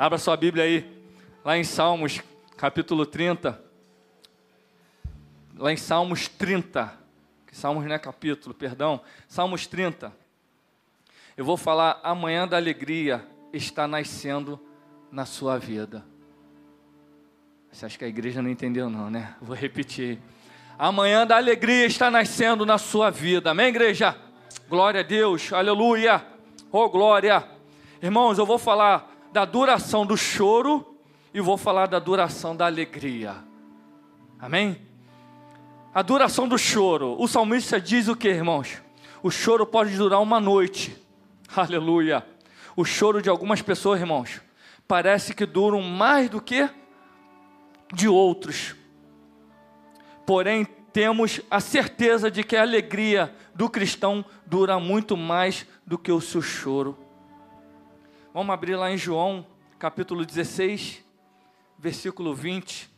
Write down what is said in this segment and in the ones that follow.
Abra sua Bíblia aí, lá em Salmos, capítulo 30. Lá em Salmos 30. Salmos não é capítulo, perdão. Salmos 30. Eu vou falar, amanhã da alegria está nascendo na sua vida. Você acha que a igreja não entendeu, não, né? Vou repetir. Amanhã da alegria está nascendo na sua vida. Amém, igreja? Glória a Deus. Aleluia. Oh, glória. Irmãos, eu vou falar da duração do choro e vou falar da duração da alegria. Amém? A duração do choro. O salmista diz o que, irmãos? O choro pode durar uma noite. Aleluia. O choro de algumas pessoas, irmãos, parece que duram mais do que de outros. Porém, temos a certeza de que a alegria do cristão dura muito mais do que o seu choro. Vamos abrir lá em João, capítulo 16, versículo 20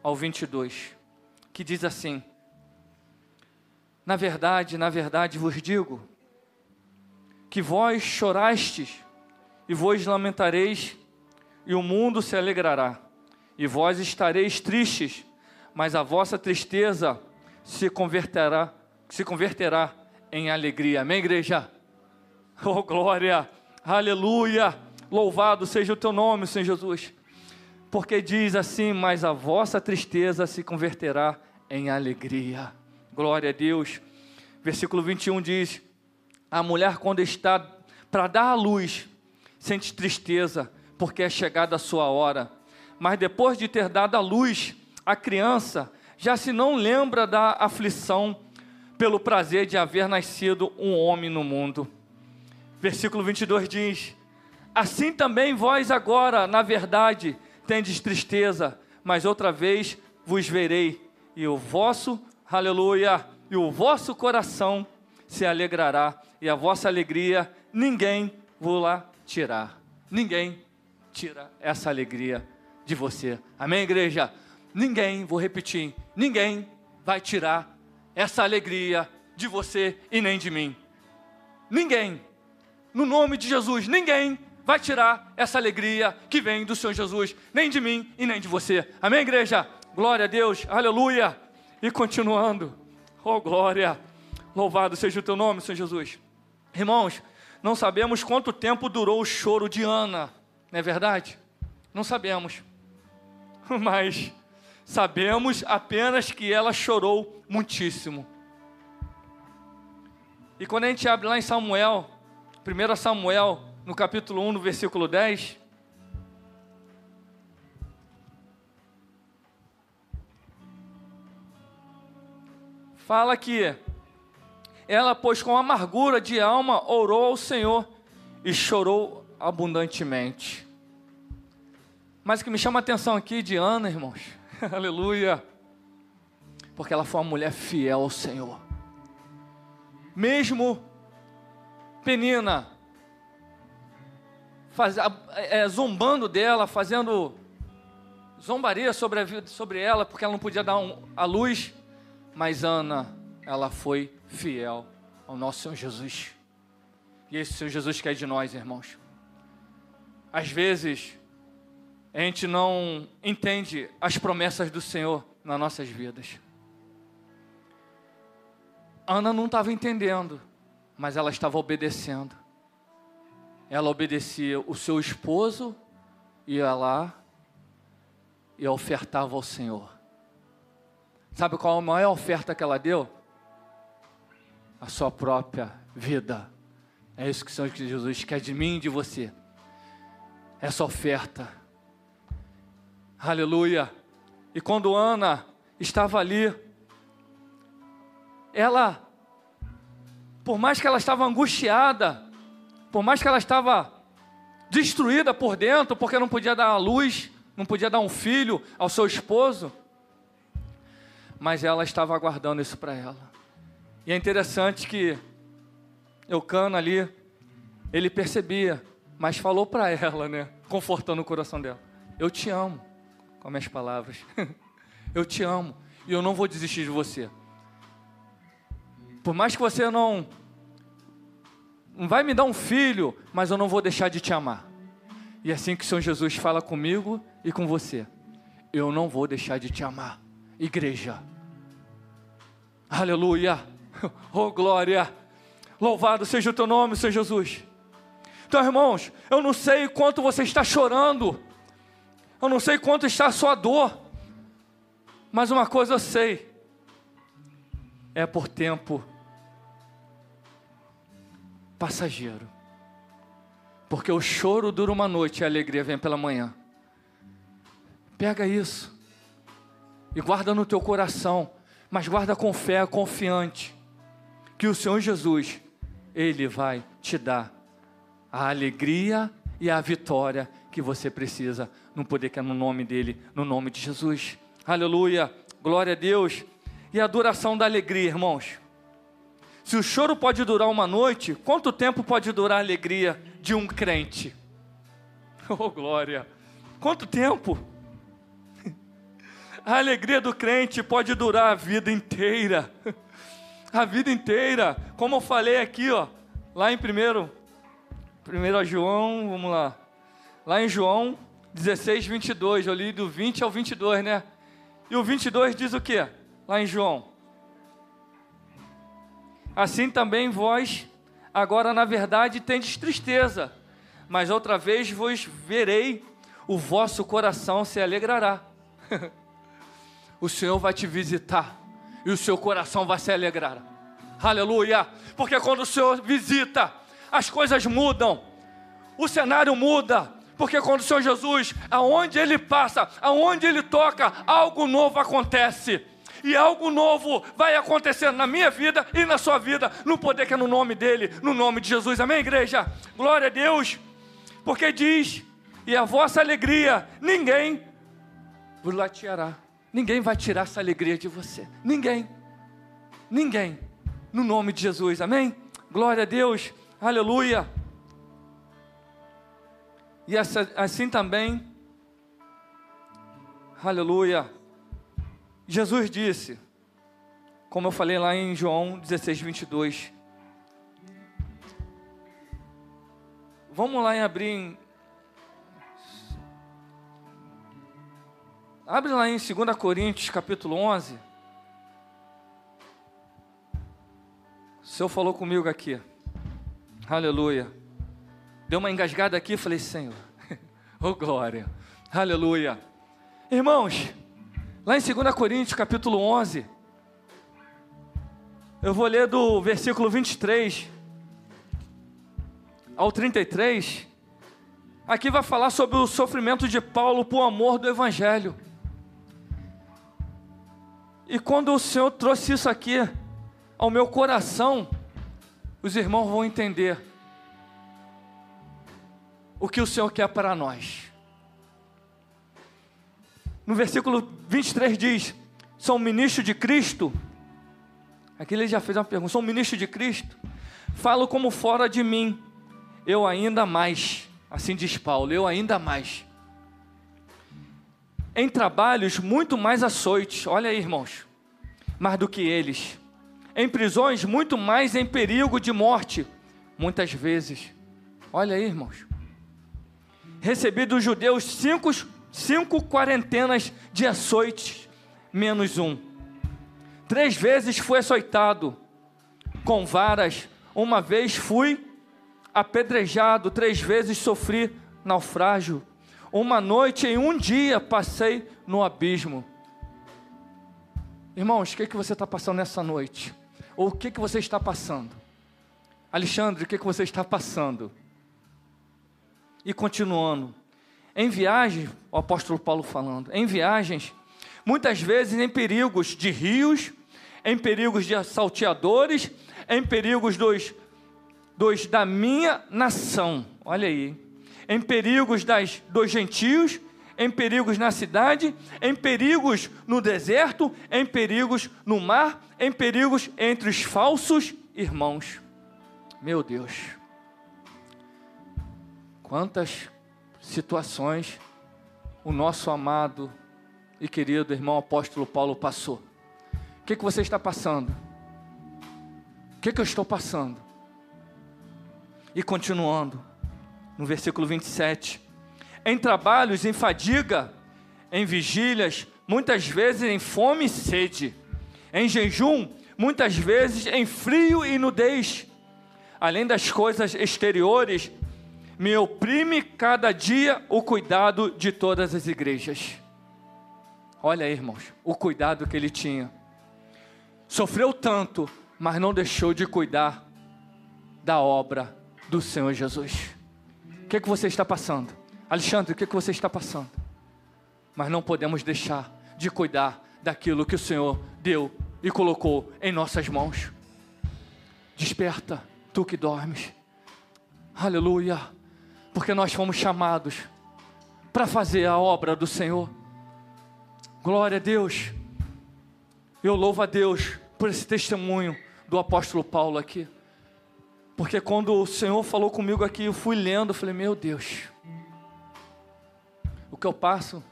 ao 22, que diz assim: Na verdade, na verdade vos digo, que vós chorastes e vos lamentareis, e o mundo se alegrará, e vós estareis tristes, mas a vossa tristeza se converterá, se converterá em alegria. Amém, igreja? Oh, glória! Aleluia! Louvado seja o teu nome, Senhor Jesus. Porque diz assim: Mas a vossa tristeza se converterá em alegria. Glória a Deus. Versículo 21 diz: A mulher, quando está para dar à luz, sente tristeza, porque é chegada a sua hora. Mas depois de ter dado à luz, a criança já se não lembra da aflição pelo prazer de haver nascido um homem no mundo. Versículo 22 diz: Assim também vós agora, na verdade, tendes tristeza, mas outra vez vos verei, e o vosso, aleluia, e o vosso coração se alegrará, e a vossa alegria ninguém vos lá tirar. Ninguém tira essa alegria de você. Amém, igreja? Ninguém, vou repetir, ninguém vai tirar essa alegria de você e nem de mim. Ninguém, no nome de Jesus, ninguém vai tirar essa alegria que vem do Senhor Jesus, nem de mim e nem de você. Amém, igreja? Glória a Deus, aleluia. E continuando, oh glória, louvado seja o teu nome, Senhor Jesus. Irmãos, não sabemos quanto tempo durou o choro de Ana, não é verdade? Não sabemos, mas Sabemos apenas que ela chorou muitíssimo. E quando a gente abre lá em Samuel, 1 Samuel, no capítulo 1, no versículo 10, fala que ela, pois com amargura de alma, orou ao Senhor e chorou abundantemente. Mas o que me chama a atenção aqui de Ana, irmãos, Aleluia. Porque ela foi uma mulher fiel ao Senhor. Mesmo Penina faz, é, zombando dela, fazendo zombaria sobre, a, sobre ela, porque ela não podia dar um, a luz, mas Ana, ela foi fiel ao nosso Senhor Jesus. E esse Senhor Jesus quer de nós, irmãos. Às vezes, a gente não entende as promessas do Senhor nas nossas vidas. Ana não estava entendendo, mas ela estava obedecendo. Ela obedecia o seu esposo, ia lá e ofertava ao Senhor. Sabe qual a maior oferta que ela deu? A sua própria vida. É isso que o Senhor Jesus quer de mim e de você. Essa oferta Aleluia. E quando Ana estava ali, ela, por mais que ela estava angustiada, por mais que ela estava destruída por dentro, porque não podia dar a luz, não podia dar um filho ao seu esposo, mas ela estava aguardando isso para ela. E é interessante que Eucana ali, ele percebia, mas falou para ela, né, confortando o coração dela: Eu te amo com as minhas palavras. eu te amo e eu não vou desistir de você. Por mais que você não vai me dar um filho, mas eu não vou deixar de te amar. E assim que o Senhor Jesus fala comigo e com você. Eu não vou deixar de te amar, igreja. Aleluia. Oh glória. Louvado seja o teu nome, Senhor Jesus. Então, irmãos, eu não sei quanto você está chorando. Eu não sei quanto está a sua dor. Mas uma coisa eu sei. É por tempo passageiro. Porque o choro dura uma noite e a alegria vem pela manhã. Pega isso e guarda no teu coração, mas guarda com fé, confiante, que o Senhor Jesus, Ele vai te dar a alegria e a vitória que você precisa, no poder que é no nome dEle, no nome de Jesus. Aleluia, glória a Deus. E a duração da alegria, irmãos. Se o choro pode durar uma noite, quanto tempo pode durar a alegria de um crente? Oh, glória! Quanto tempo? A alegria do crente pode durar a vida inteira. A vida inteira. Como eu falei aqui, ó, lá em primeiro, primeiro João, vamos lá. Lá em João 16, 22, eu li do 20 ao 22, né? E o 22 diz o quê? Lá em João. Assim também vós, agora na verdade, tendes tristeza, mas outra vez vos verei, o vosso coração se alegrará. o Senhor vai te visitar e o seu coração vai se alegrar. Aleluia! Porque quando o Senhor visita, as coisas mudam, o cenário muda. Porque quando o Senhor Jesus, aonde ele passa, aonde ele toca, algo novo acontece e algo novo vai acontecer na minha vida e na sua vida, no poder que é no nome dEle, no nome de Jesus. Amém, igreja? Glória a Deus, porque diz: e a vossa alegria, ninguém vos lateará, ninguém vai tirar essa alegria de você, ninguém, ninguém, no nome de Jesus, amém? Glória a Deus, aleluia. E assim também, aleluia Jesus disse, como eu falei lá em João 16, 22. Vamos lá em abrir. Em... Abre lá em 2 Coríntios, capítulo 11. O Senhor falou comigo aqui. Aleluia. Deu uma engasgada aqui, falei, Senhor, oh glória, aleluia. Irmãos, Lá em 2 Coríntios, capítulo 11, eu vou ler do versículo 23 ao 33. Aqui vai falar sobre o sofrimento de Paulo por amor do Evangelho. E quando o Senhor trouxe isso aqui ao meu coração, os irmãos vão entender o que o Senhor quer para nós no versículo 23 diz: Sou ministro de Cristo. Aqui ele já fez uma pergunta: Sou ministro de Cristo? Falo como fora de mim, eu ainda mais. Assim diz Paulo, eu ainda mais. Em trabalhos muito mais açoites, olha aí, irmãos, mais do que eles. Em prisões muito mais em perigo de morte, muitas vezes. Olha aí, irmãos. Recebi dos judeus cinco cinco quarentenas de açoites, menos um. Três vezes fui açoitado com varas, uma vez fui apedrejado, três vezes sofri naufrágio. Uma noite em um dia passei no abismo. Irmãos, o que, é que você está passando nessa noite? Ou o que, é que você está passando? Alexandre, o que, é que você está passando? E continuando, em viagens, o apóstolo Paulo falando, em viagens, muitas vezes em perigos de rios, em perigos de assalteadores, em perigos dos, dos da minha nação, olha aí, em perigos das, dos gentios, em perigos na cidade, em perigos no deserto, em perigos no mar, em perigos entre os falsos irmãos. Meu Deus, quantas situações o nosso amado e querido irmão apóstolo Paulo passou. O que, que você está passando? O que, que eu estou passando? E continuando, no versículo 27. Em trabalhos, em fadiga, em vigílias, muitas vezes em fome e sede, em jejum, muitas vezes em frio e nudez. Além das coisas exteriores, me oprime cada dia o cuidado de todas as igrejas. Olha aí, irmãos, o cuidado que ele tinha. Sofreu tanto, mas não deixou de cuidar da obra do Senhor Jesus. O que, é que você está passando? Alexandre, o que, é que você está passando? Mas não podemos deixar de cuidar daquilo que o Senhor deu e colocou em nossas mãos. Desperta, tu que dormes. Aleluia. Porque nós fomos chamados para fazer a obra do Senhor. Glória a Deus. Eu louvo a Deus por esse testemunho do apóstolo Paulo aqui. Porque quando o Senhor falou comigo aqui, eu fui lendo, eu falei: Meu Deus, o que eu passo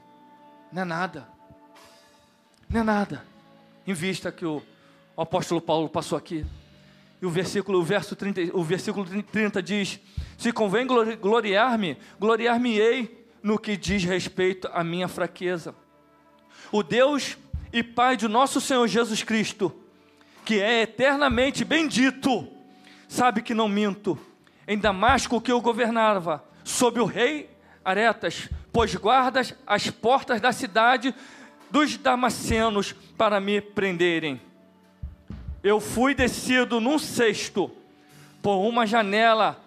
não é nada, não é nada, em vista que o, o apóstolo Paulo passou aqui. E o versículo, o verso 30, o versículo 30 diz: Se convém gloriar-me, gloriar-me-ei no que diz respeito à minha fraqueza. O Deus e Pai de nosso Senhor Jesus Cristo, que é eternamente bendito, sabe que não minto. Em Damasco que eu governava, sob o rei Aretas, pois guardas as portas da cidade dos damascenos para me prenderem. Eu fui descido num cesto por uma janela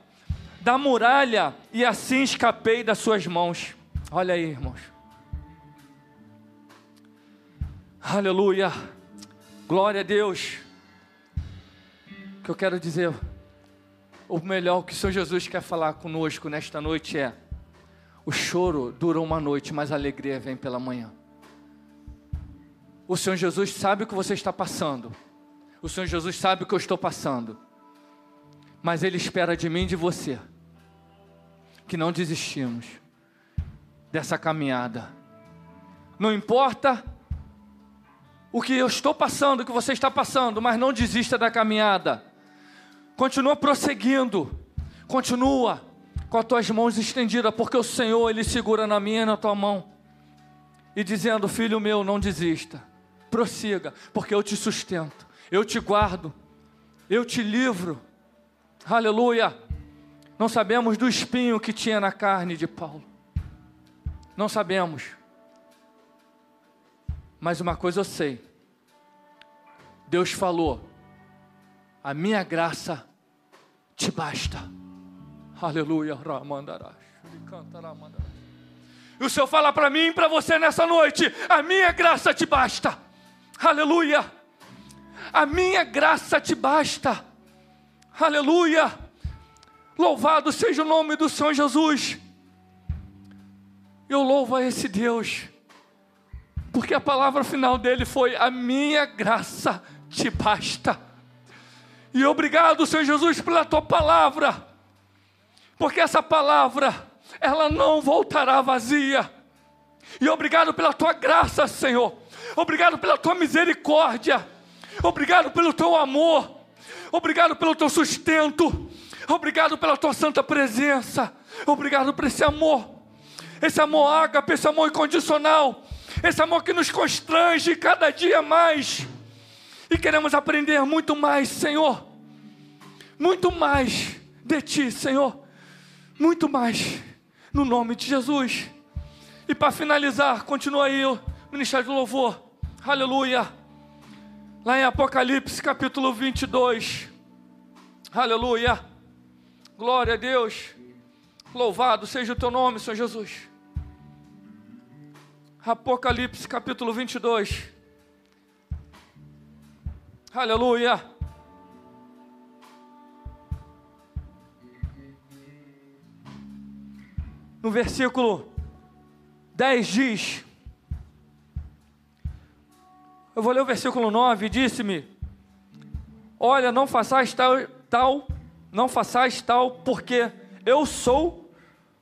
da muralha e assim escapei das suas mãos. Olha aí, irmãos. Aleluia. Glória a Deus. O que eu quero dizer, o melhor que o Senhor Jesus quer falar conosco nesta noite é: o choro dura uma noite, mas a alegria vem pela manhã. O Senhor Jesus sabe o que você está passando. O Senhor Jesus sabe o que eu estou passando. Mas Ele espera de mim e de você que não desistimos dessa caminhada. Não importa o que eu estou passando, o que você está passando, mas não desista da caminhada. Continua prosseguindo. Continua com as tuas mãos estendidas, porque o Senhor ele segura na minha e na tua mão. E dizendo: "Filho meu, não desista. Prossiga, porque eu te sustento. Eu te guardo. Eu te livro." Aleluia. Não sabemos do espinho que tinha na carne de Paulo. Não sabemos. Mas uma coisa eu sei. Deus falou: a minha graça te basta. Aleluia. E o Senhor fala para mim e para você nessa noite: a minha graça te basta. Aleluia. A minha graça te basta. Aleluia. Louvado seja o nome do Senhor Jesus. Eu louvo a esse Deus porque a palavra final dele foi: A minha graça te basta. E obrigado, Senhor Jesus, pela tua palavra, porque essa palavra, ela não voltará vazia. E obrigado pela tua graça, Senhor. Obrigado pela tua misericórdia. Obrigado pelo teu amor. Obrigado pelo teu sustento. Obrigado pela tua santa presença. Obrigado por esse amor. Esse amor ágape, esse amor incondicional esse amor que nos constrange cada dia mais. E queremos aprender muito mais, Senhor. Muito mais de Ti, Senhor. Muito mais. No nome de Jesus. E para finalizar, continua aí o Ministério do Louvor. Aleluia. Lá em Apocalipse capítulo 22. Aleluia. Glória a Deus. Louvado seja o teu nome, Senhor Jesus. Apocalipse capítulo 22. Aleluia. No versículo 10 diz: Eu vou ler o versículo 9, disse-me: Olha, não façais tal, tal, não façais tal, porque eu sou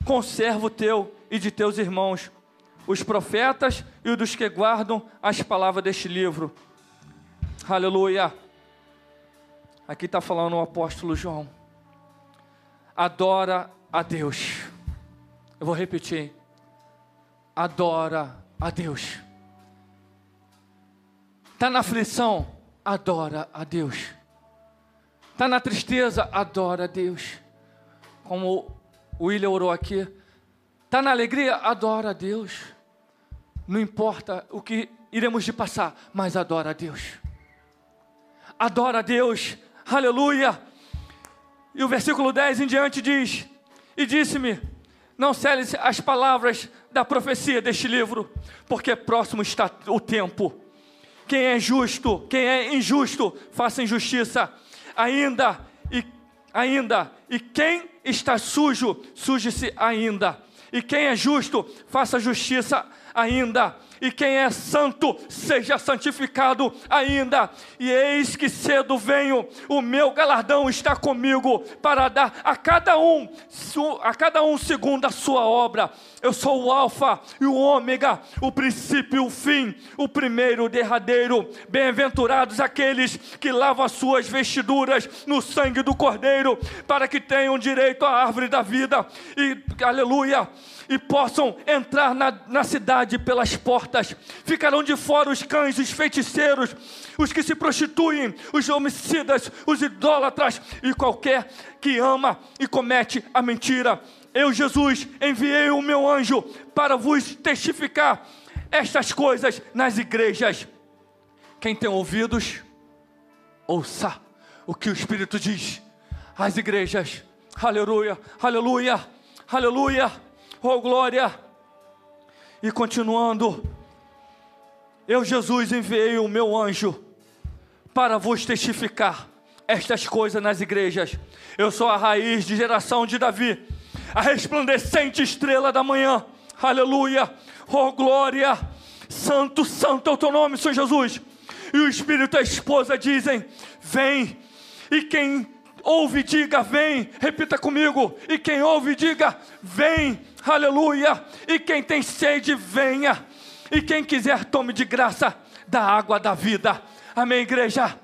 conservo teu e de teus irmãos os profetas e os dos que guardam as palavras deste livro. Aleluia. Aqui está falando o apóstolo João. adora a Deus. Eu vou repetir. Adora a Deus. Está na aflição? Adora a Deus. Está na tristeza? Adora a Deus. Como o William orou aqui. Está na alegria? Adora a Deus. Não importa o que iremos de passar, mas adora a Deus. Adora a Deus. Aleluia. E o versículo 10 em diante diz: E disse-me: Não cele as palavras da profecia deste livro, porque próximo está o tempo. Quem é justo, quem é injusto, faça injustiça. Ainda e ainda, e quem está sujo, suje-se ainda. E quem é justo, faça justiça ainda e quem é santo seja santificado ainda. E eis que cedo venho, o meu galardão está comigo para dar a cada um, a cada um segundo a sua obra. Eu sou o alfa e o ômega, o princípio e o fim, o primeiro e o derradeiro. Bem-aventurados aqueles que lavam as suas vestiduras no sangue do Cordeiro, para que tenham direito à árvore da vida. E aleluia e possam entrar na, na cidade pelas portas. Ficarão de fora os cães, os feiticeiros, os que se prostituem, os homicidas, os idólatras e qualquer que ama e comete a mentira. Eu, Jesus, enviei o meu anjo para vos testificar estas coisas nas igrejas. Quem tem ouvidos, ouça o que o Espírito diz às igrejas. Aleluia, aleluia, aleluia. Oh glória! E continuando, eu, Jesus, enviei o meu anjo para vos testificar estas coisas nas igrejas. Eu sou a raiz de geração de Davi, a resplandecente estrela da manhã. Aleluia! Oh glória! Santo, santo é o teu nome, Senhor Jesus. E o Espírito e a esposa dizem: Vem. E quem ouve, diga: Vem. Repita comigo. E quem ouve, diga: Vem aleluia. E quem tem sede, venha. E quem quiser, tome de graça da água da vida. Amém, igreja?